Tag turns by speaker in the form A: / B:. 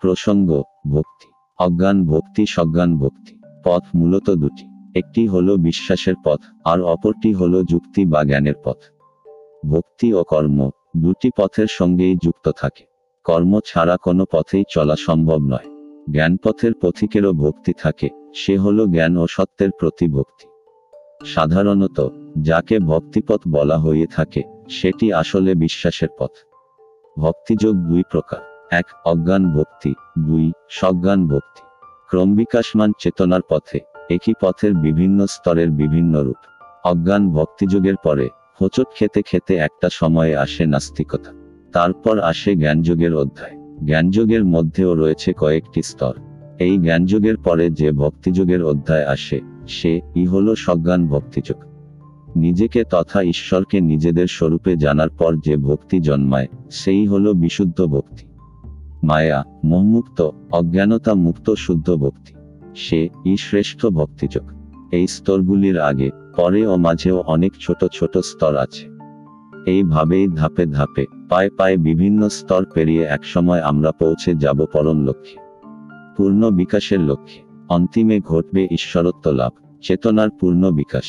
A: প্রসঙ্গ, ভক্তি। অজ্ঞান ভক্তি, সজ্ঞান ভক্তি। পথ মূলত দুটি। একটি হলো বিশ্বাসের পথ, আর অপরটি হলো যুক্তি বা জ্ঞানের পথ। ভক্তি ও কর্ম, দুটি পথের সঙ্গেই যুক্ত থাকে। কর্ম ছাড়া কোনো পথেই চলা সম্ভব নয়। জ্ঞান পথের পথিকেরও ভক্তি থাকে, সে হলো জ্ঞান ও সত্যের প্রতি ভক্তি। সাধারণত, যাকে ভক্তিপথ বলা হয়ে থাকে, সেটি আসলে বিশ্বাসের পথ। ভক্তিযোগ দুই প্রকার। এক অজ্ঞান ভক্তি, দুই সজ্ঞান ভক্তি। ক্রমবিকাশমান চেতনার পথে, একই পথের বিভিন্ন স্তরের বিভিন্ন রূপ। অজ্ঞান ভক্তিযোগের পরে, হোচট খেতে খেতে একটা সময়ে আসে নাস্তিকতা। তারপর আসে জ্ঞানযোগের অধ্যায়। জ্ঞানযোগের মধ্যেও রয়েছে কয়েকটি স্তর। এই জ্ঞানযোগের পরে যে ভক্তিযোগের অধ্যায় আসে, সে ই হল সজ্ঞান ভক্তিযোগ। নিজেকে তথা ঈশ্বরকে নিজেদের স্বরূপে জানার পর যে ভক্তি জন্মায়, সেই হল বিশুদ্ধ ভক্তি। মায়া মোহমুক্ত অজ্ঞানতা মুক্ত, শুদ্ধ ভক্তি। সে ই শ্রেষ্ঠ ভক্তিযোগ। এই স্তরগুলির আগে, পরে ও মাঝেও অনেক ছোট ছোট স্তর আছে। এইভাবেই ধাপে ধাপে, পায়ে পায়ে বিভিন্ন স্তর পেরিয়ে একসময় আমরা পৌঁছে যাব পরম লক্ষ্যে। পূর্ণ বিকাশের লক্ষ্যে। অন্তিমে ঘটবে ঈশ্বরত্ব লাভ, চেতনার পূর্ণ বিকাশ।